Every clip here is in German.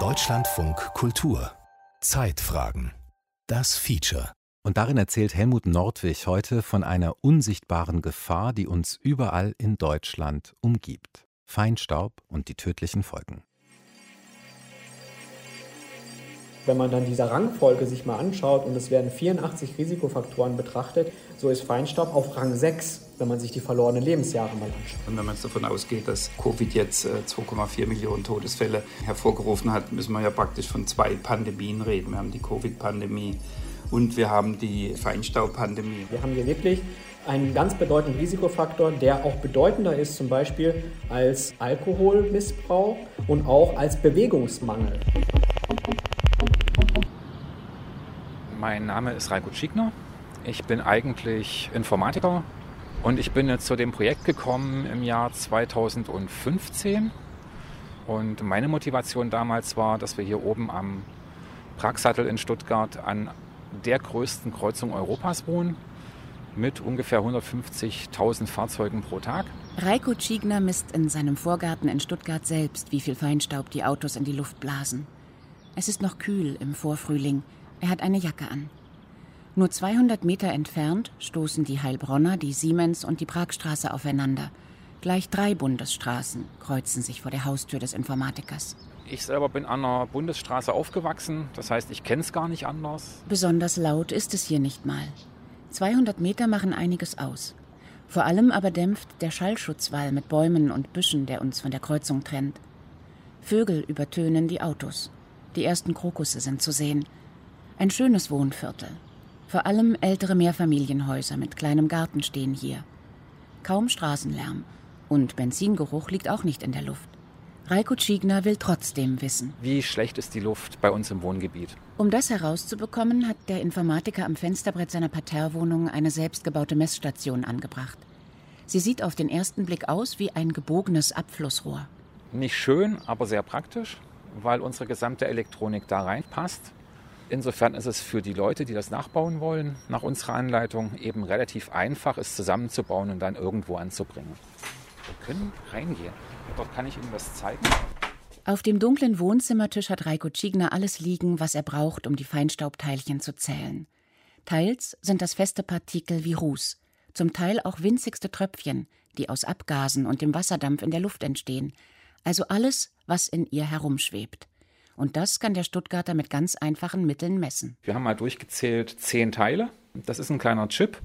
Deutschlandfunk Kultur Zeitfragen Das Feature und darin erzählt Helmut Nordwig heute von einer unsichtbaren Gefahr, die uns überall in Deutschland umgibt. Feinstaub und die tödlichen Folgen. Wenn man dann diese Rangfolge sich mal anschaut und es werden 84 Risikofaktoren betrachtet, so ist Feinstaub auf Rang 6, wenn man sich die verlorenen Lebensjahre mal anschaut. Und wenn man jetzt davon ausgeht, dass Covid jetzt 2,4 äh, Millionen Todesfälle hervorgerufen hat, müssen wir ja praktisch von zwei Pandemien reden. Wir haben die Covid-Pandemie und wir haben die Feinstaubpandemie. Wir haben hier wirklich einen ganz bedeutenden Risikofaktor, der auch bedeutender ist zum Beispiel als Alkoholmissbrauch und auch als Bewegungsmangel. Mein Name ist Reiko Schiegner. Ich bin eigentlich Informatiker und ich bin jetzt zu dem Projekt gekommen im Jahr 2015. Und meine Motivation damals war, dass wir hier oben am Pragsattel in Stuttgart an der größten Kreuzung Europas wohnen mit ungefähr 150.000 Fahrzeugen pro Tag. Reiko Tschigner misst in seinem Vorgarten in Stuttgart selbst, wie viel Feinstaub die Autos in die Luft blasen. Es ist noch kühl im Vorfrühling. Er hat eine Jacke an. Nur 200 Meter entfernt stoßen die Heilbronner, die Siemens und die Pragstraße aufeinander. Gleich drei Bundesstraßen kreuzen sich vor der Haustür des Informatikers. Ich selber bin an einer Bundesstraße aufgewachsen, das heißt, ich kenne es gar nicht anders. Besonders laut ist es hier nicht mal. 200 Meter machen einiges aus. Vor allem aber dämpft der Schallschutzwall mit Bäumen und Büschen, der uns von der Kreuzung trennt. Vögel übertönen die Autos. Die ersten Krokusse sind zu sehen. Ein schönes Wohnviertel. Vor allem ältere Mehrfamilienhäuser mit kleinem Garten stehen hier. Kaum Straßenlärm. Und Benzingeruch liegt auch nicht in der Luft. Reiko Tschigner will trotzdem wissen. Wie schlecht ist die Luft bei uns im Wohngebiet? Um das herauszubekommen, hat der Informatiker am Fensterbrett seiner Parterrewohnung eine selbstgebaute Messstation angebracht. Sie sieht auf den ersten Blick aus wie ein gebogenes Abflussrohr. Nicht schön, aber sehr praktisch, weil unsere gesamte Elektronik da reinpasst. Insofern ist es für die Leute, die das nachbauen wollen, nach unserer Anleitung eben relativ einfach, es zusammenzubauen und dann irgendwo anzubringen. Wir können reingehen. Dort kann ich Ihnen was zeigen. Auf dem dunklen Wohnzimmertisch hat Reiko Tschigner alles liegen, was er braucht, um die Feinstaubteilchen zu zählen. Teils sind das feste Partikel wie Ruß, zum Teil auch winzigste Tröpfchen, die aus Abgasen und dem Wasserdampf in der Luft entstehen, also alles, was in ihr herumschwebt. Und das kann der Stuttgarter mit ganz einfachen Mitteln messen. Wir haben mal durchgezählt zehn Teile. Das ist ein kleiner Chip,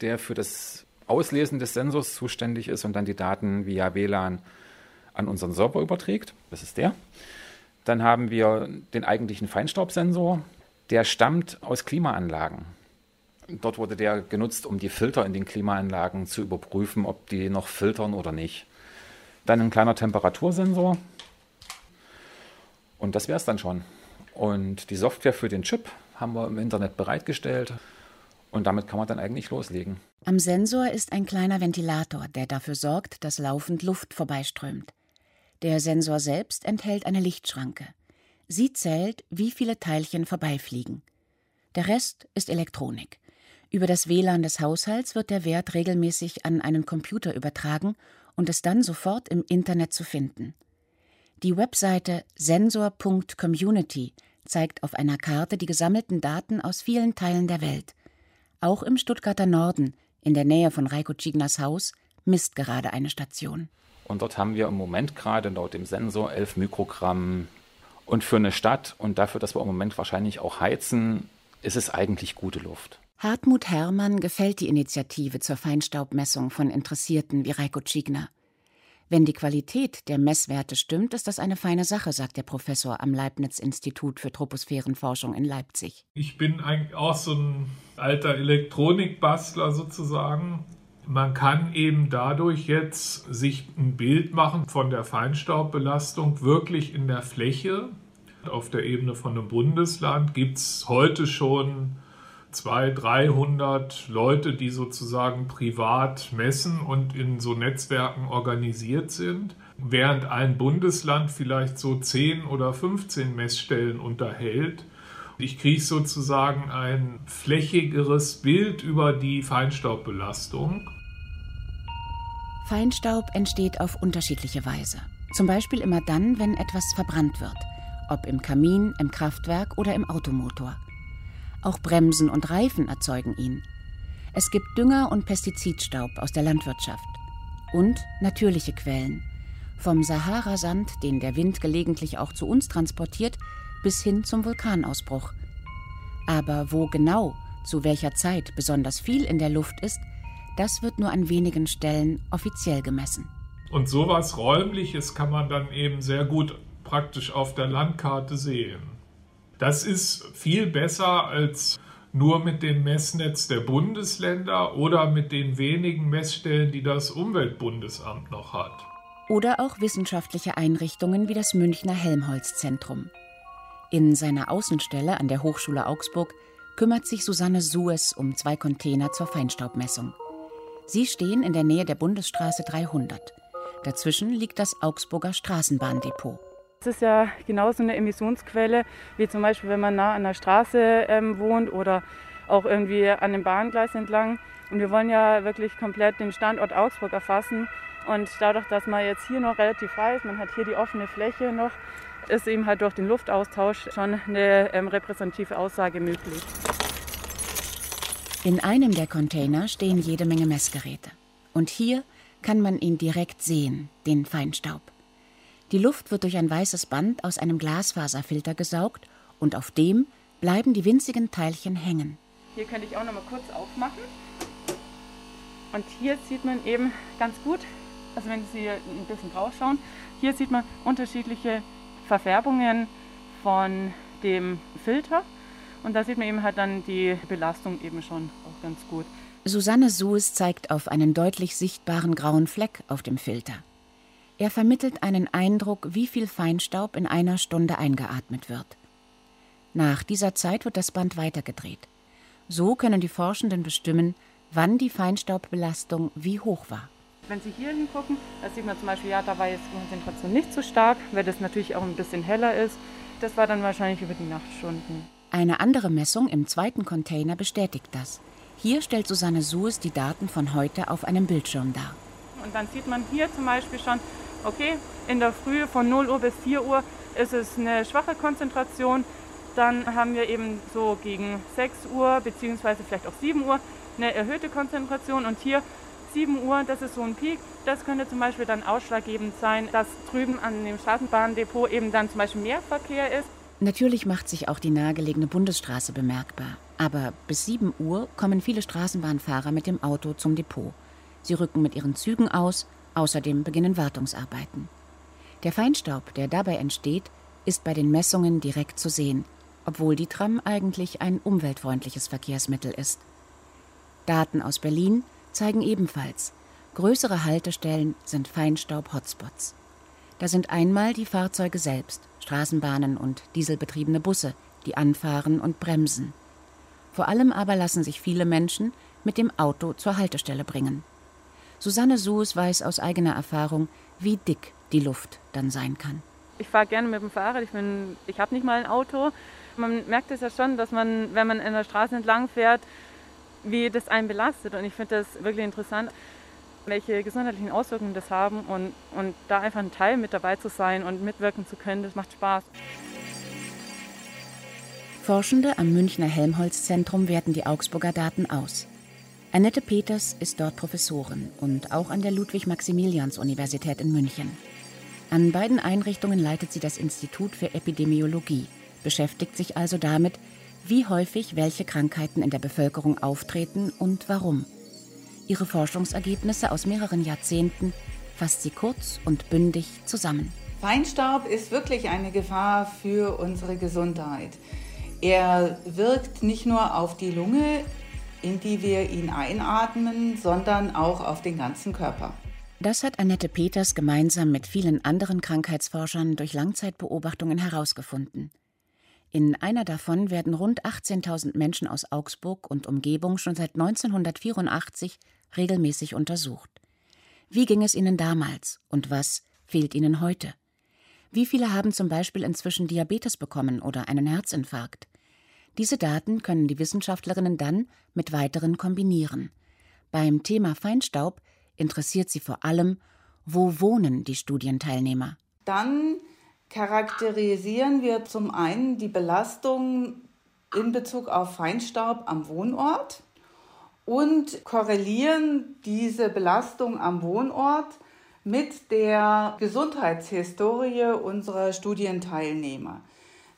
der für das Auslesen des Sensors zuständig ist und dann die Daten via WLAN an unseren Server überträgt. Das ist der. Dann haben wir den eigentlichen Feinstaubsensor. Der stammt aus Klimaanlagen. Dort wurde der genutzt, um die Filter in den Klimaanlagen zu überprüfen, ob die noch filtern oder nicht. Dann ein kleiner Temperatursensor. Und das wäre es dann schon. Und die Software für den Chip haben wir im Internet bereitgestellt. Und damit kann man dann eigentlich loslegen. Am Sensor ist ein kleiner Ventilator, der dafür sorgt, dass laufend Luft vorbeiströmt. Der Sensor selbst enthält eine Lichtschranke. Sie zählt, wie viele Teilchen vorbeifliegen. Der Rest ist Elektronik. Über das WLAN des Haushalts wird der Wert regelmäßig an einen Computer übertragen und ist dann sofort im Internet zu finden. Die Webseite sensor.community zeigt auf einer Karte die gesammelten Daten aus vielen Teilen der Welt. Auch im Stuttgarter Norden, in der Nähe von Reiko Tschignas Haus, misst gerade eine Station. Und dort haben wir im Moment gerade laut dem Sensor 11 Mikrogramm. Und für eine Stadt und dafür, dass wir im Moment wahrscheinlich auch heizen, ist es eigentlich gute Luft. Hartmut Herrmann gefällt die Initiative zur Feinstaubmessung von Interessierten wie Reiko Tschigner. Wenn die Qualität der Messwerte stimmt, ist das eine feine Sache, sagt der Professor am Leibniz-Institut für Troposphärenforschung in Leipzig. Ich bin eigentlich auch so ein alter Elektronikbastler sozusagen. Man kann eben dadurch jetzt sich ein Bild machen von der Feinstaubbelastung wirklich in der Fläche. Auf der Ebene von einem Bundesland gibt es heute schon 200, 300 Leute, die sozusagen privat messen und in so Netzwerken organisiert sind, während ein Bundesland vielleicht so 10 oder 15 Messstellen unterhält. Ich kriege sozusagen ein flächigeres Bild über die Feinstaubbelastung. Feinstaub entsteht auf unterschiedliche Weise. Zum Beispiel immer dann, wenn etwas verbrannt wird, ob im Kamin, im Kraftwerk oder im Automotor. Auch Bremsen und Reifen erzeugen ihn. Es gibt Dünger und Pestizidstaub aus der Landwirtschaft. Und natürliche Quellen. Vom Sahara-Sand, den der Wind gelegentlich auch zu uns transportiert, bis hin zum Vulkanausbruch. Aber wo genau, zu welcher Zeit besonders viel in der Luft ist, das wird nur an wenigen Stellen offiziell gemessen. Und sowas Räumliches kann man dann eben sehr gut praktisch auf der Landkarte sehen. Das ist viel besser als nur mit dem Messnetz der Bundesländer oder mit den wenigen Messstellen, die das Umweltbundesamt noch hat. Oder auch wissenschaftliche Einrichtungen wie das Münchner Helmholtz-Zentrum. In seiner Außenstelle an der Hochschule Augsburg kümmert sich Susanne Sues um zwei Container zur Feinstaubmessung. Sie stehen in der Nähe der Bundesstraße 300. Dazwischen liegt das Augsburger Straßenbahndepot. Es ist ja genauso eine Emissionsquelle, wie zum Beispiel, wenn man nah an der Straße ähm, wohnt oder auch irgendwie an dem Bahngleis entlang. Und wir wollen ja wirklich komplett den Standort Augsburg erfassen. Und dadurch, dass man jetzt hier noch relativ frei ist, man hat hier die offene Fläche noch, ist eben halt durch den Luftaustausch schon eine ähm, repräsentative Aussage möglich. In einem der Container stehen jede Menge Messgeräte. Und hier kann man ihn direkt sehen, den Feinstaub. Die Luft wird durch ein weißes Band aus einem Glasfaserfilter gesaugt und auf dem bleiben die winzigen Teilchen hängen. Hier könnte ich auch noch mal kurz aufmachen. Und hier sieht man eben ganz gut, also wenn Sie ein bisschen rausschauen, hier sieht man unterschiedliche Verfärbungen von dem Filter. Und da sieht man eben halt dann die Belastung eben schon auch ganz gut. Susanne Sues zeigt auf einen deutlich sichtbaren grauen Fleck auf dem Filter. Er vermittelt einen Eindruck, wie viel Feinstaub in einer Stunde eingeatmet wird. Nach dieser Zeit wird das Band weitergedreht. So können die Forschenden bestimmen, wann die Feinstaubbelastung wie hoch war. Wenn Sie hier hingucken, da sieht man zum Beispiel, ja, da war jetzt die Konzentration nicht so stark, weil das natürlich auch ein bisschen heller ist. Das war dann wahrscheinlich über die Nachtstunden. Eine andere Messung im zweiten Container bestätigt das. Hier stellt Susanne Sues die Daten von heute auf einem Bildschirm dar. Und dann sieht man hier zum Beispiel schon, okay, in der Früh von 0 Uhr bis 4 Uhr ist es eine schwache Konzentration. Dann haben wir eben so gegen 6 Uhr beziehungsweise vielleicht auch 7 Uhr eine erhöhte Konzentration. Und hier 7 Uhr, das ist so ein Peak. Das könnte zum Beispiel dann ausschlaggebend sein, dass drüben an dem Straßenbahndepot eben dann zum Beispiel mehr Verkehr ist. Natürlich macht sich auch die nahegelegene Bundesstraße bemerkbar. Aber bis 7 Uhr kommen viele Straßenbahnfahrer mit dem Auto zum Depot. Sie rücken mit ihren Zügen aus Außerdem beginnen Wartungsarbeiten. Der Feinstaub, der dabei entsteht, ist bei den Messungen direkt zu sehen, obwohl die Tram eigentlich ein umweltfreundliches Verkehrsmittel ist. Daten aus Berlin zeigen ebenfalls, größere Haltestellen sind Feinstaub-Hotspots. Da sind einmal die Fahrzeuge selbst, Straßenbahnen und dieselbetriebene Busse, die anfahren und bremsen. Vor allem aber lassen sich viele Menschen mit dem Auto zur Haltestelle bringen. Susanne Sues weiß aus eigener Erfahrung, wie dick die Luft dann sein kann. Ich fahre gerne mit dem Fahrrad, ich, ich habe nicht mal ein Auto. Man merkt es ja schon, dass man, wenn man in der Straße entlang fährt, wie das einen belastet. Und ich finde das wirklich interessant, welche gesundheitlichen Auswirkungen das haben und, und da einfach ein Teil mit dabei zu sein und mitwirken zu können, das macht Spaß. Forschende am Münchner Helmholtz-Zentrum werten die Augsburger Daten aus. Annette Peters ist dort Professorin und auch an der Ludwig-Maximilians-Universität in München. An beiden Einrichtungen leitet sie das Institut für Epidemiologie, beschäftigt sich also damit, wie häufig welche Krankheiten in der Bevölkerung auftreten und warum. Ihre Forschungsergebnisse aus mehreren Jahrzehnten fasst sie kurz und bündig zusammen. Feinstaub ist wirklich eine Gefahr für unsere Gesundheit. Er wirkt nicht nur auf die Lunge, in die wir ihn einatmen, sondern auch auf den ganzen Körper. Das hat Annette Peters gemeinsam mit vielen anderen Krankheitsforschern durch Langzeitbeobachtungen herausgefunden. In einer davon werden rund 18.000 Menschen aus Augsburg und Umgebung schon seit 1984 regelmäßig untersucht. Wie ging es ihnen damals und was fehlt ihnen heute? Wie viele haben zum Beispiel inzwischen Diabetes bekommen oder einen Herzinfarkt? Diese Daten können die Wissenschaftlerinnen dann mit weiteren kombinieren. Beim Thema Feinstaub interessiert sie vor allem, Wo wohnen die Studienteilnehmer? Dann charakterisieren wir zum einen die Belastung in Bezug auf Feinstaub am Wohnort und korrelieren diese Belastung am Wohnort mit der Gesundheitshistorie unserer Studienteilnehmer.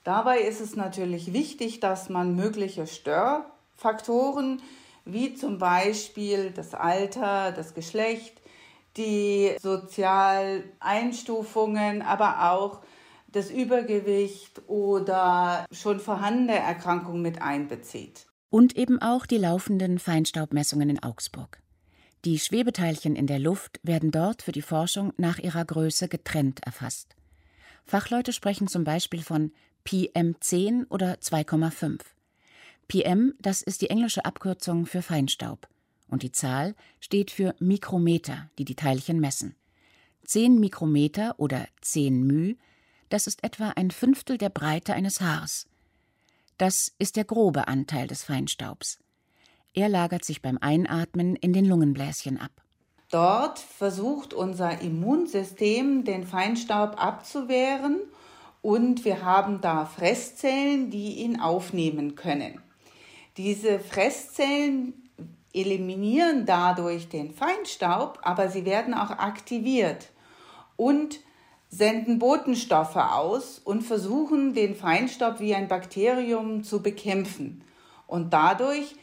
Dabei ist es natürlich wichtig, dass man mögliche Störfaktoren wie zum Beispiel das Alter, das Geschlecht, die Sozialeinstufungen, aber auch das Übergewicht oder schon vorhandene Erkrankungen mit einbezieht. Und eben auch die laufenden Feinstaubmessungen in Augsburg. Die Schwebeteilchen in der Luft werden dort für die Forschung nach ihrer Größe getrennt erfasst. Fachleute sprechen zum Beispiel von PM10 oder 2,5. PM, das ist die englische Abkürzung für Feinstaub. Und die Zahl steht für Mikrometer, die die Teilchen messen. 10 Mikrometer oder 10 μ das ist etwa ein Fünftel der Breite eines Haars. Das ist der grobe Anteil des Feinstaubs. Er lagert sich beim Einatmen in den Lungenbläschen ab. Dort versucht unser Immunsystem, den Feinstaub abzuwehren und wir haben da Fresszellen, die ihn aufnehmen können. Diese Fresszellen eliminieren dadurch den Feinstaub, aber sie werden auch aktiviert und senden Botenstoffe aus und versuchen, den Feinstaub wie ein Bakterium zu bekämpfen. Und dadurch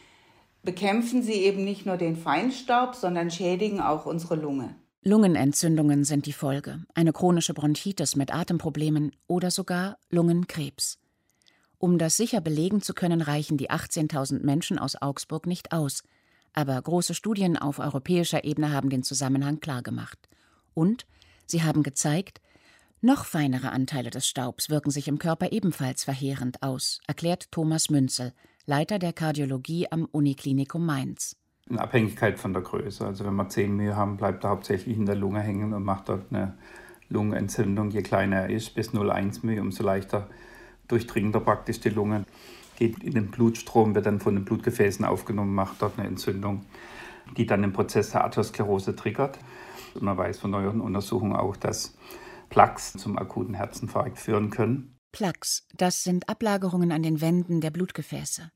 bekämpfen sie eben nicht nur den Feinstaub, sondern schädigen auch unsere Lunge. Lungenentzündungen sind die Folge, eine chronische Bronchitis mit Atemproblemen oder sogar Lungenkrebs. Um das sicher belegen zu können, reichen die 18.000 Menschen aus Augsburg nicht aus. Aber große Studien auf europäischer Ebene haben den Zusammenhang klargemacht. Und sie haben gezeigt, noch feinere Anteile des Staubs wirken sich im Körper ebenfalls verheerend aus, erklärt Thomas Münzel, Leiter der Kardiologie am Uniklinikum Mainz. In Abhängigkeit von der Größe. Also wenn wir 10 Mühe haben, bleibt er hauptsächlich in der Lunge hängen und macht dort eine Lungenentzündung. Je kleiner er ist, bis 0,1 Mühe, umso leichter durchdringt er praktisch die Lunge, geht in den Blutstrom, wird dann von den Blutgefäßen aufgenommen, macht dort eine Entzündung, die dann den Prozess der Atherosklerose triggert. Und man weiß von neueren Untersuchungen auch, dass Plaques zum akuten Herzinfarkt führen können. Plaques, das sind Ablagerungen an den Wänden der Blutgefäße.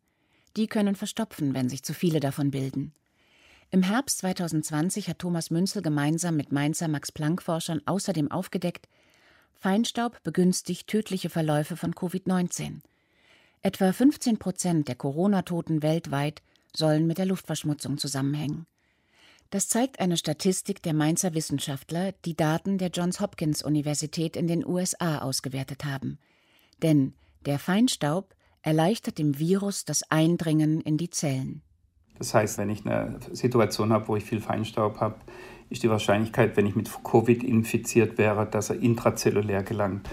Die können verstopfen, wenn sich zu viele davon bilden. Im Herbst 2020 hat Thomas Münzel gemeinsam mit Mainzer Max-Planck-Forschern außerdem aufgedeckt, Feinstaub begünstigt tödliche Verläufe von Covid-19. Etwa 15 Prozent der Corona-Toten weltweit sollen mit der Luftverschmutzung zusammenhängen. Das zeigt eine Statistik der Mainzer Wissenschaftler, die Daten der Johns Hopkins Universität in den USA ausgewertet haben. Denn der Feinstaub erleichtert dem Virus das Eindringen in die Zellen. Das heißt, wenn ich eine Situation habe, wo ich viel Feinstaub habe, ist die Wahrscheinlichkeit, wenn ich mit Covid infiziert wäre, dass er intrazellulär gelangt,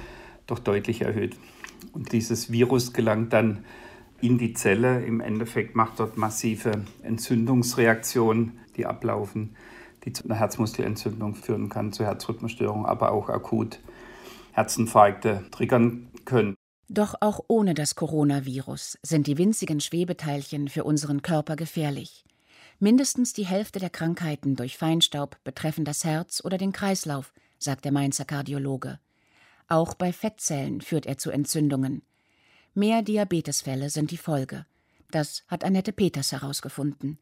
doch deutlich erhöht. Und dieses Virus gelangt dann in die Zelle. Im Endeffekt macht dort massive Entzündungsreaktionen, die ablaufen, die zu einer Herzmuskelentzündung führen kann, zu Herzrhythmusstörungen, aber auch akut Herzinfarkte triggern können. Doch auch ohne das Coronavirus sind die winzigen Schwebeteilchen für unseren Körper gefährlich. Mindestens die Hälfte der Krankheiten durch Feinstaub betreffen das Herz oder den Kreislauf, sagt der Mainzer Kardiologe. Auch bei Fettzellen führt er zu Entzündungen. Mehr Diabetesfälle sind die Folge. Das hat Annette Peters herausgefunden.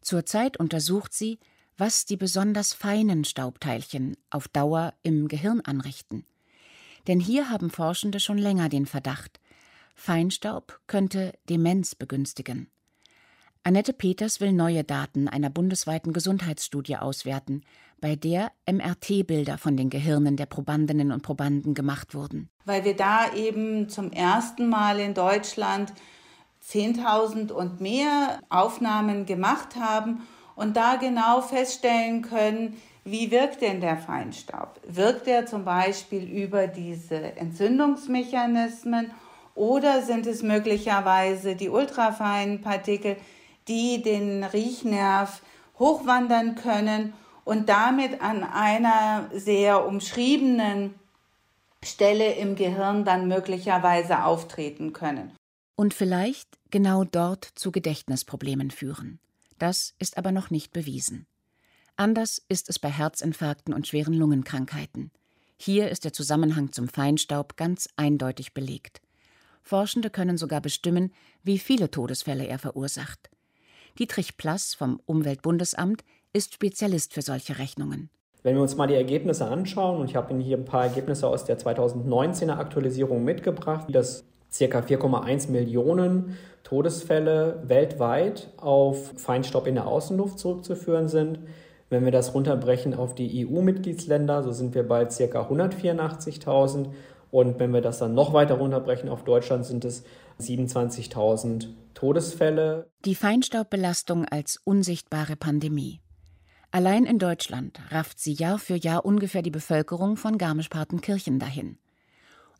Zurzeit untersucht sie, was die besonders feinen Staubteilchen auf Dauer im Gehirn anrichten. Denn hier haben Forschende schon länger den Verdacht, Feinstaub könnte Demenz begünstigen. Annette Peters will neue Daten einer bundesweiten Gesundheitsstudie auswerten, bei der MRT-Bilder von den Gehirnen der Probandinnen und Probanden gemacht wurden. Weil wir da eben zum ersten Mal in Deutschland 10.000 und mehr Aufnahmen gemacht haben und da genau feststellen können, wie wirkt denn der Feinstaub? Wirkt er zum Beispiel über diese Entzündungsmechanismen oder sind es möglicherweise die ultrafeinen Partikel, die den Riechnerv hochwandern können und damit an einer sehr umschriebenen Stelle im Gehirn dann möglicherweise auftreten können. Und vielleicht genau dort zu Gedächtnisproblemen führen. Das ist aber noch nicht bewiesen. Anders ist es bei Herzinfarkten und schweren Lungenkrankheiten. Hier ist der Zusammenhang zum Feinstaub ganz eindeutig belegt. Forschende können sogar bestimmen, wie viele Todesfälle er verursacht. Dietrich Plass vom Umweltbundesamt ist Spezialist für solche Rechnungen. Wenn wir uns mal die Ergebnisse anschauen, und ich habe Ihnen hier ein paar Ergebnisse aus der 2019er Aktualisierung mitgebracht, dass ca. 4,1 Millionen Todesfälle weltweit auf Feinstaub in der Außenluft zurückzuführen sind. Wenn wir das runterbrechen auf die EU-Mitgliedsländer, so sind wir bei ca. 184.000. Und wenn wir das dann noch weiter runterbrechen auf Deutschland, sind es 27.000 Todesfälle. Die Feinstaubbelastung als unsichtbare Pandemie. Allein in Deutschland rafft sie Jahr für Jahr ungefähr die Bevölkerung von Garmisch-Partenkirchen dahin.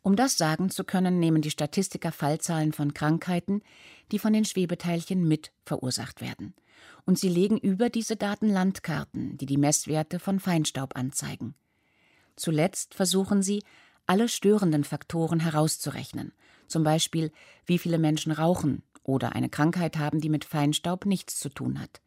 Um das sagen zu können, nehmen die Statistiker Fallzahlen von Krankheiten, die von den Schwebeteilchen mit verursacht werden. Und sie legen über diese Daten Landkarten, die die Messwerte von Feinstaub anzeigen. Zuletzt versuchen sie, alle störenden Faktoren herauszurechnen, zum Beispiel wie viele Menschen rauchen oder eine Krankheit haben, die mit Feinstaub nichts zu tun hat.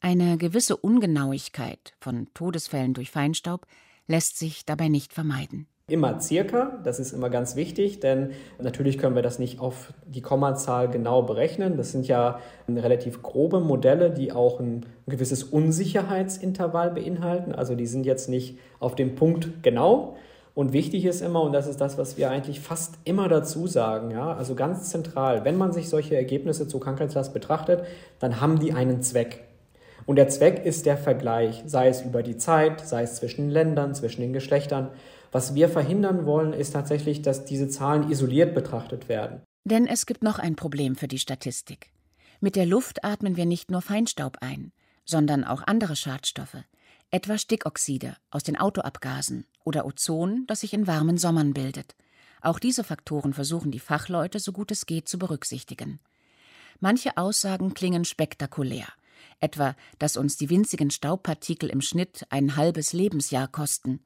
Eine gewisse Ungenauigkeit von Todesfällen durch Feinstaub lässt sich dabei nicht vermeiden. Immer circa, das ist immer ganz wichtig, denn natürlich können wir das nicht auf die Kommazahl genau berechnen. Das sind ja relativ grobe Modelle, die auch ein gewisses Unsicherheitsintervall beinhalten. Also die sind jetzt nicht auf dem Punkt genau. Und wichtig ist immer, und das ist das, was wir eigentlich fast immer dazu sagen, ja, also ganz zentral, wenn man sich solche Ergebnisse zur Krankheitslast betrachtet, dann haben die einen Zweck. Und der Zweck ist der Vergleich, sei es über die Zeit, sei es zwischen Ländern, zwischen den Geschlechtern. Was wir verhindern wollen, ist tatsächlich, dass diese Zahlen isoliert betrachtet werden. Denn es gibt noch ein Problem für die Statistik. Mit der Luft atmen wir nicht nur Feinstaub ein, sondern auch andere Schadstoffe, etwa Stickoxide aus den Autoabgasen oder Ozon, das sich in warmen Sommern bildet. Auch diese Faktoren versuchen die Fachleute so gut es geht zu berücksichtigen. Manche Aussagen klingen spektakulär etwa dass uns die winzigen Staubpartikel im Schnitt ein halbes Lebensjahr kosten.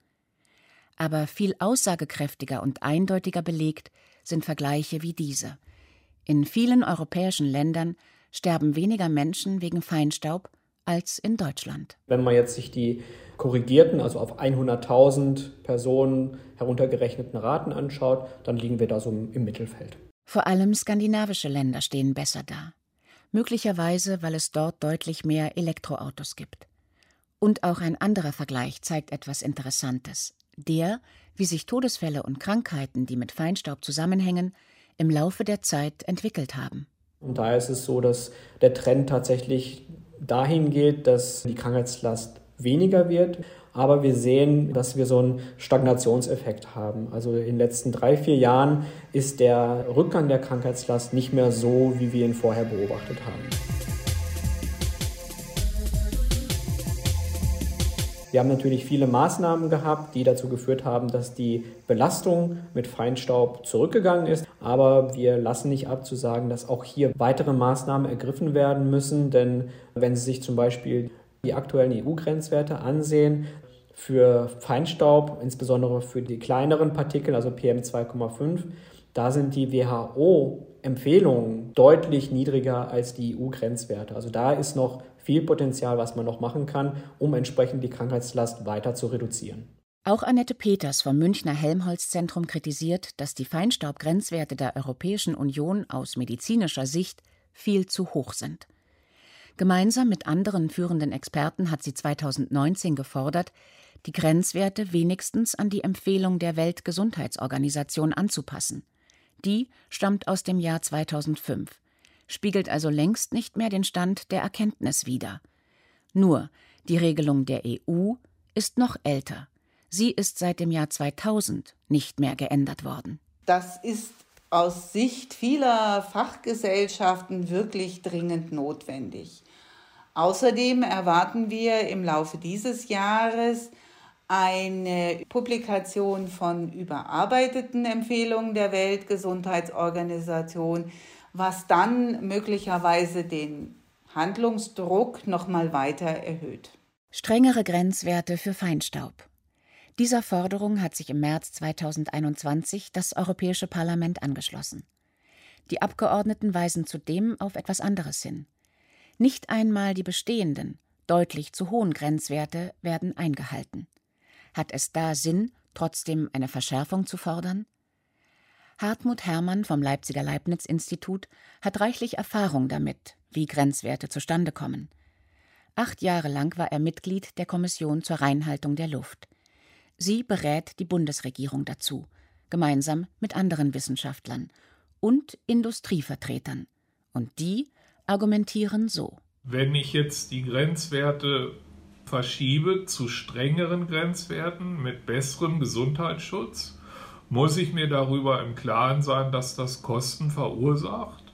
Aber viel aussagekräftiger und eindeutiger belegt sind Vergleiche wie diese. In vielen europäischen Ländern sterben weniger Menschen wegen Feinstaub als in Deutschland. Wenn man jetzt sich die korrigierten, also auf 100.000 Personen heruntergerechneten Raten anschaut, dann liegen wir da so im Mittelfeld. Vor allem skandinavische Länder stehen besser da möglicherweise weil es dort deutlich mehr Elektroautos gibt. Und auch ein anderer Vergleich zeigt etwas Interessantes. Der, wie sich Todesfälle und Krankheiten, die mit Feinstaub zusammenhängen, im Laufe der Zeit entwickelt haben. Und daher ist es so, dass der Trend tatsächlich dahin geht, dass die Krankheitslast weniger wird. Aber wir sehen, dass wir so einen Stagnationseffekt haben. Also in den letzten drei, vier Jahren ist der Rückgang der Krankheitslast nicht mehr so, wie wir ihn vorher beobachtet haben. Wir haben natürlich viele Maßnahmen gehabt, die dazu geführt haben, dass die Belastung mit Feinstaub zurückgegangen ist. Aber wir lassen nicht ab zu sagen, dass auch hier weitere Maßnahmen ergriffen werden müssen. Denn wenn Sie sich zum Beispiel die aktuellen EU-Grenzwerte ansehen, für Feinstaub, insbesondere für die kleineren Partikel, also PM2,5, da sind die WHO-Empfehlungen deutlich niedriger als die EU-Grenzwerte. Also da ist noch viel Potenzial, was man noch machen kann, um entsprechend die Krankheitslast weiter zu reduzieren. Auch Annette Peters vom Münchner Helmholtz-Zentrum kritisiert, dass die Feinstaubgrenzwerte der Europäischen Union aus medizinischer Sicht viel zu hoch sind. Gemeinsam mit anderen führenden Experten hat sie 2019 gefordert, die Grenzwerte wenigstens an die Empfehlung der Weltgesundheitsorganisation anzupassen. Die stammt aus dem Jahr 2005, spiegelt also längst nicht mehr den Stand der Erkenntnis wider. Nur die Regelung der EU ist noch älter. Sie ist seit dem Jahr 2000 nicht mehr geändert worden. Das ist aus Sicht vieler Fachgesellschaften wirklich dringend notwendig. Außerdem erwarten wir im Laufe dieses Jahres eine Publikation von überarbeiteten Empfehlungen der Weltgesundheitsorganisation, was dann möglicherweise den Handlungsdruck noch mal weiter erhöht. Strengere Grenzwerte für Feinstaub. Dieser Forderung hat sich im März 2021 das Europäische Parlament angeschlossen. Die Abgeordneten weisen zudem auf etwas anderes hin. Nicht einmal die bestehenden, deutlich zu hohen Grenzwerte werden eingehalten. Hat es da Sinn, trotzdem eine Verschärfung zu fordern? Hartmut Hermann vom Leipziger Leibniz-Institut hat reichlich Erfahrung damit, wie Grenzwerte zustande kommen. Acht Jahre lang war er Mitglied der Kommission zur Reinhaltung der Luft. Sie berät die Bundesregierung dazu, gemeinsam mit anderen Wissenschaftlern und Industrievertretern. Und die argumentieren so. Wenn ich jetzt die Grenzwerte verschiebe zu strengeren Grenzwerten mit besserem Gesundheitsschutz, muss ich mir darüber im Klaren sein, dass das Kosten verursacht.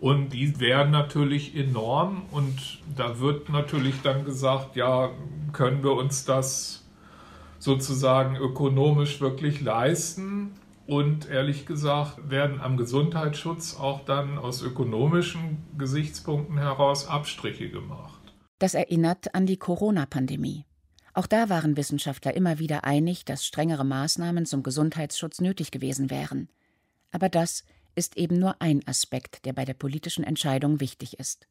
Und die wären natürlich enorm. Und da wird natürlich dann gesagt, ja, können wir uns das sozusagen ökonomisch wirklich leisten. Und ehrlich gesagt werden am Gesundheitsschutz auch dann aus ökonomischen Gesichtspunkten heraus Abstriche gemacht. Das erinnert an die Corona-Pandemie. Auch da waren Wissenschaftler immer wieder einig, dass strengere Maßnahmen zum Gesundheitsschutz nötig gewesen wären. Aber das ist eben nur ein Aspekt, der bei der politischen Entscheidung wichtig ist.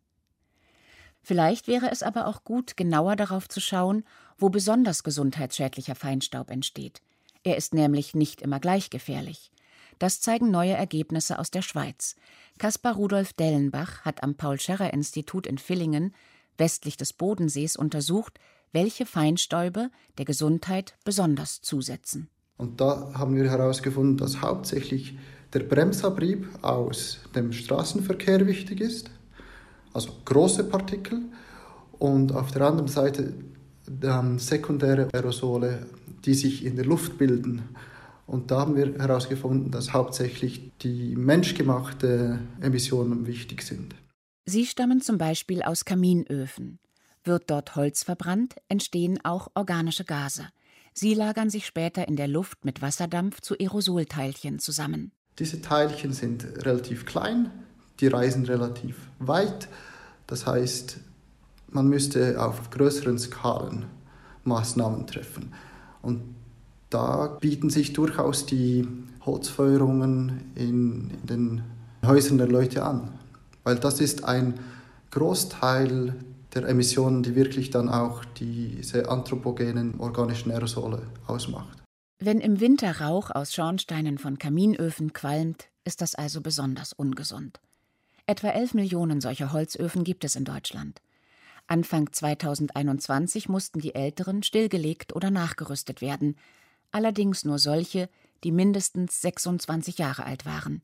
Vielleicht wäre es aber auch gut, genauer darauf zu schauen, wo besonders gesundheitsschädlicher Feinstaub entsteht. Er ist nämlich nicht immer gleich gefährlich. Das zeigen neue Ergebnisse aus der Schweiz. Kaspar Rudolf Dellenbach hat am Paul-Scherrer-Institut in Villingen, westlich des Bodensees, untersucht, welche Feinstäube der Gesundheit besonders zusetzen. Und da haben wir herausgefunden, dass hauptsächlich der Bremsabrieb aus dem Straßenverkehr wichtig ist, also große Partikel, und auf der anderen Seite ähm, sekundäre Aerosole, die sich in der Luft bilden. Und da haben wir herausgefunden, dass hauptsächlich die menschgemachten Emissionen wichtig sind. Sie stammen zum Beispiel aus Kaminöfen. Wird dort Holz verbrannt, entstehen auch organische Gase. Sie lagern sich später in der Luft mit Wasserdampf zu Aerosolteilchen zusammen. Diese Teilchen sind relativ klein, die reisen relativ weit. Das heißt, man müsste auf größeren Skalen Maßnahmen treffen. Und da bieten sich durchaus die Holzfeuerungen in den Häusern der Leute an, weil das ist ein Großteil der Emissionen, die wirklich dann auch diese anthropogenen organischen Aerosole ausmacht. Wenn im Winter Rauch aus Schornsteinen von Kaminöfen qualmt, ist das also besonders ungesund. Etwa 11 Millionen solcher Holzöfen gibt es in Deutschland. Anfang 2021 mussten die älteren stillgelegt oder nachgerüstet werden, allerdings nur solche, die mindestens 26 Jahre alt waren.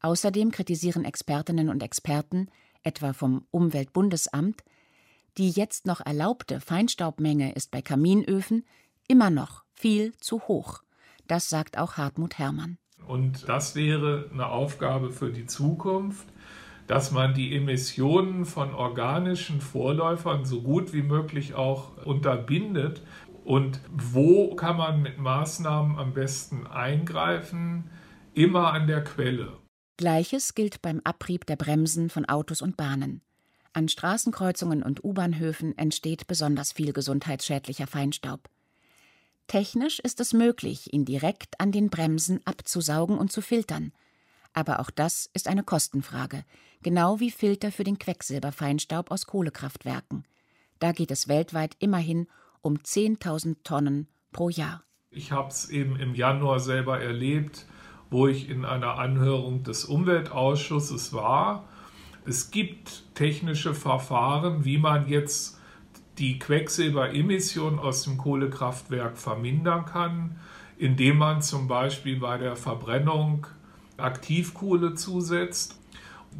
Außerdem kritisieren Expertinnen und Experten, etwa vom Umweltbundesamt, die jetzt noch erlaubte Feinstaubmenge ist bei Kaminöfen immer noch viel zu hoch. Das sagt auch Hartmut Herrmann. Und das wäre eine Aufgabe für die Zukunft, dass man die Emissionen von organischen Vorläufern so gut wie möglich auch unterbindet. Und wo kann man mit Maßnahmen am besten eingreifen? Immer an der Quelle. Gleiches gilt beim Abrieb der Bremsen von Autos und Bahnen. An Straßenkreuzungen und U-Bahnhöfen entsteht besonders viel gesundheitsschädlicher Feinstaub. Technisch ist es möglich, ihn direkt an den Bremsen abzusaugen und zu filtern. Aber auch das ist eine Kostenfrage, genau wie Filter für den Quecksilberfeinstaub aus Kohlekraftwerken. Da geht es weltweit immerhin um 10.000 Tonnen pro Jahr. Ich habe es eben im Januar selber erlebt, wo ich in einer Anhörung des Umweltausschusses war. Es gibt technische Verfahren, wie man jetzt die Quecksilberemission aus dem Kohlekraftwerk vermindern kann, indem man zum Beispiel bei der Verbrennung Aktivkohle zusetzt,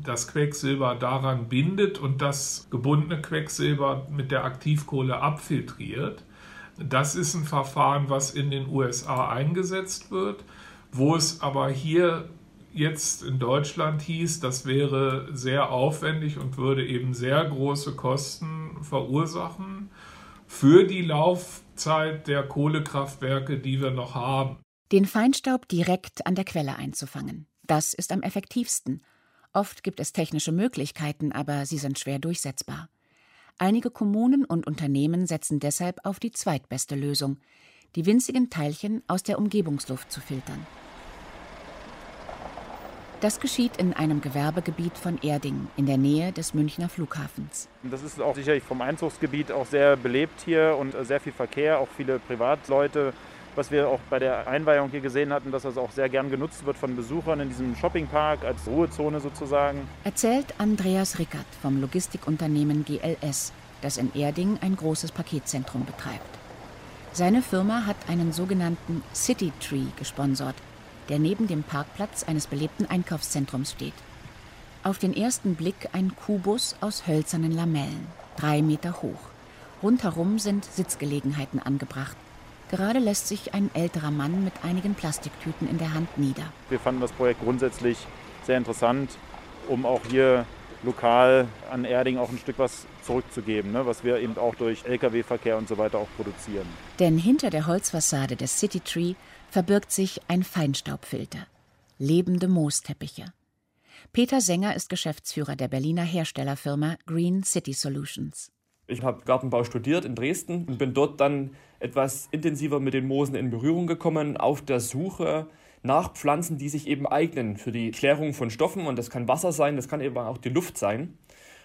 das Quecksilber daran bindet und das gebundene Quecksilber mit der Aktivkohle abfiltriert. Das ist ein Verfahren, was in den USA eingesetzt wird, wo es aber hier jetzt in Deutschland hieß, das wäre sehr aufwendig und würde eben sehr große Kosten verursachen für die Laufzeit der Kohlekraftwerke, die wir noch haben. Den Feinstaub direkt an der Quelle einzufangen. Das ist am effektivsten. Oft gibt es technische Möglichkeiten, aber sie sind schwer durchsetzbar. Einige Kommunen und Unternehmen setzen deshalb auf die zweitbeste Lösung, die winzigen Teilchen aus der Umgebungsluft zu filtern. Das geschieht in einem Gewerbegebiet von Erding in der Nähe des Münchner Flughafens. Das ist auch sicherlich vom Einzugsgebiet auch sehr belebt hier und sehr viel Verkehr, auch viele Privatleute. Was wir auch bei der Einweihung hier gesehen hatten, dass das auch sehr gern genutzt wird von Besuchern in diesem Shoppingpark als Ruhezone sozusagen. Erzählt Andreas Rickert vom Logistikunternehmen GLS, das in Erding ein großes Paketzentrum betreibt. Seine Firma hat einen sogenannten City Tree gesponsert, der neben dem Parkplatz eines belebten Einkaufszentrums steht. Auf den ersten Blick ein Kubus aus hölzernen Lamellen, drei Meter hoch. Rundherum sind Sitzgelegenheiten angebracht. Gerade lässt sich ein älterer Mann mit einigen Plastiktüten in der Hand nieder. Wir fanden das Projekt grundsätzlich sehr interessant, um auch hier lokal an Erding auch ein Stück was zurückzugeben, ne, was wir eben auch durch Lkw-Verkehr und so weiter auch produzieren. Denn hinter der Holzfassade des City Tree verbirgt sich ein Feinstaubfilter. Lebende Moosteppiche. Peter Sänger ist Geschäftsführer der Berliner Herstellerfirma Green City Solutions. Ich habe Gartenbau studiert in Dresden und bin dort dann etwas intensiver mit den Moosen in Berührung gekommen, auf der Suche nach Pflanzen, die sich eben eignen für die Klärung von Stoffen. Und das kann Wasser sein, das kann eben auch die Luft sein.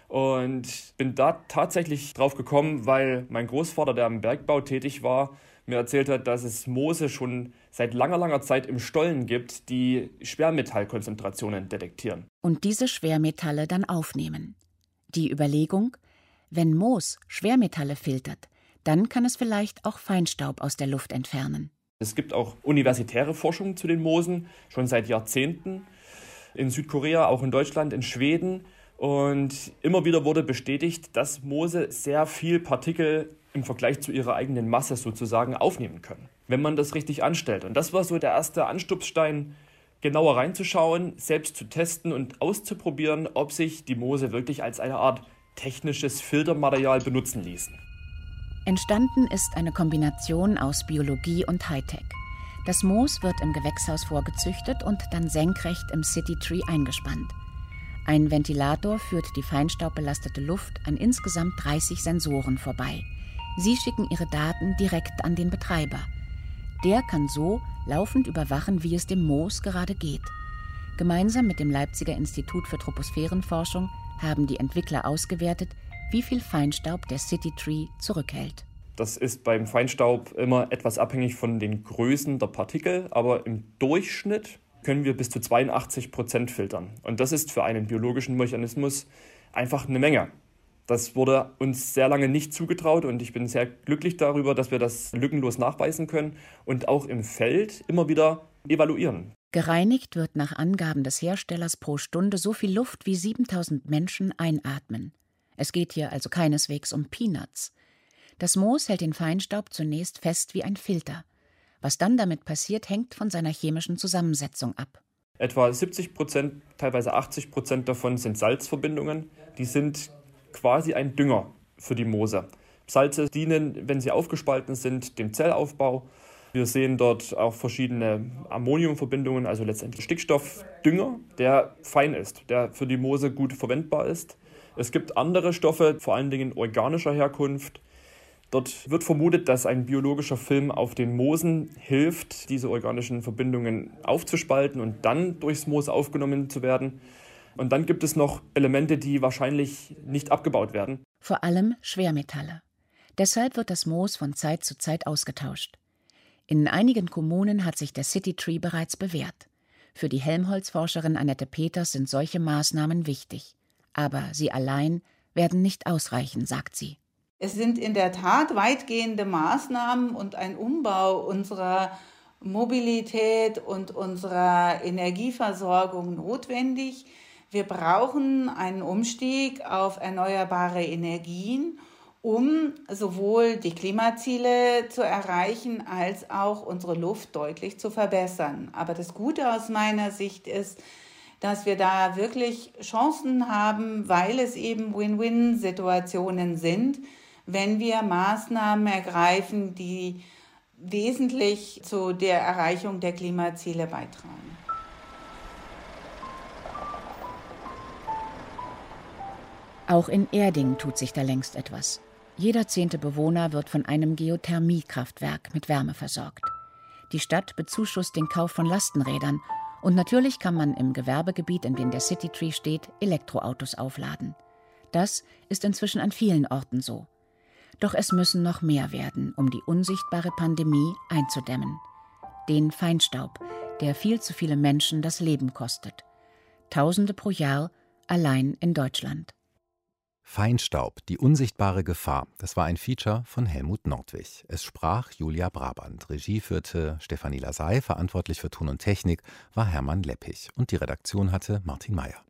Und bin da tatsächlich drauf gekommen, weil mein Großvater, der im Bergbau tätig war, mir erzählt hat, dass es Moose schon seit langer, langer Zeit im Stollen gibt, die Schwermetallkonzentrationen detektieren. Und diese Schwermetalle dann aufnehmen. Die Überlegung, wenn Moos Schwermetalle filtert, dann kann es vielleicht auch Feinstaub aus der Luft entfernen. Es gibt auch universitäre Forschung zu den Moosen, schon seit Jahrzehnten. In Südkorea, auch in Deutschland, in Schweden. Und immer wieder wurde bestätigt, dass Moose sehr viel Partikel im Vergleich zu ihrer eigenen Masse sozusagen aufnehmen können, wenn man das richtig anstellt. Und das war so der erste Anstupsstein, genauer reinzuschauen, selbst zu testen und auszuprobieren, ob sich die Moose wirklich als eine Art technisches Filtermaterial benutzen ließen. Entstanden ist eine Kombination aus Biologie und Hightech. Das Moos wird im Gewächshaus vorgezüchtet und dann senkrecht im City Tree eingespannt. Ein Ventilator führt die feinstaubbelastete Luft an insgesamt 30 Sensoren vorbei. Sie schicken ihre Daten direkt an den Betreiber. Der kann so laufend überwachen, wie es dem Moos gerade geht. Gemeinsam mit dem Leipziger Institut für Troposphärenforschung haben die Entwickler ausgewertet, wie viel Feinstaub der City Tree zurückhält. Das ist beim Feinstaub immer etwas abhängig von den Größen der Partikel, aber im Durchschnitt können wir bis zu 82 Prozent filtern. Und das ist für einen biologischen Mechanismus einfach eine Menge. Das wurde uns sehr lange nicht zugetraut und ich bin sehr glücklich darüber, dass wir das lückenlos nachweisen können und auch im Feld immer wieder evaluieren. Gereinigt wird nach Angaben des Herstellers pro Stunde so viel Luft wie 7000 Menschen einatmen. Es geht hier also keineswegs um Peanuts. Das Moos hält den Feinstaub zunächst fest wie ein Filter. Was dann damit passiert, hängt von seiner chemischen Zusammensetzung ab. Etwa 70 Prozent, teilweise 80 Prozent davon sind Salzverbindungen. Die sind quasi ein Dünger für die Moose. Salze dienen, wenn sie aufgespalten sind, dem Zellaufbau. Wir sehen dort auch verschiedene Ammoniumverbindungen, also letztendlich Stickstoffdünger, der fein ist, der für die Moose gut verwendbar ist. Es gibt andere Stoffe, vor allen Dingen organischer Herkunft. Dort wird vermutet, dass ein biologischer Film auf den Moosen hilft, diese organischen Verbindungen aufzuspalten und dann durchs Moos aufgenommen zu werden. Und dann gibt es noch Elemente, die wahrscheinlich nicht abgebaut werden. Vor allem Schwermetalle. Deshalb wird das Moos von Zeit zu Zeit ausgetauscht. In einigen Kommunen hat sich der City Tree bereits bewährt. Für die Helmholtz-Forscherin Annette Peters sind solche Maßnahmen wichtig. Aber sie allein werden nicht ausreichen, sagt sie. Es sind in der Tat weitgehende Maßnahmen und ein Umbau unserer Mobilität und unserer Energieversorgung notwendig. Wir brauchen einen Umstieg auf erneuerbare Energien, um sowohl die Klimaziele zu erreichen als auch unsere Luft deutlich zu verbessern. Aber das Gute aus meiner Sicht ist, dass wir da wirklich Chancen haben, weil es eben Win-Win-Situationen sind, wenn wir Maßnahmen ergreifen, die wesentlich zu der Erreichung der Klimaziele beitragen. Auch in Erding tut sich da längst etwas. Jeder zehnte Bewohner wird von einem Geothermiekraftwerk mit Wärme versorgt. Die Stadt bezuschusst den Kauf von Lastenrädern Und natürlich kann man im Gewerbegebiet, in dem der City Tree steht, Elektroautos aufladen. Das ist inzwischen an vielen Orten so. Doch es müssen noch mehr werden, um die unsichtbare Pandemie einzudämmen. Den Feinstaub, der viel zu viele Menschen das Leben kostet. Tausende pro Jahr allein in Deutschland. Feinstaub, die unsichtbare Gefahr. Das war ein Feature von Helmut Nordwig. Es sprach Julia Brabant. Regie führte Stefanie Lasey. Verantwortlich für Ton und Technik war Hermann Leppich. Und die Redaktion hatte Martin Mayer.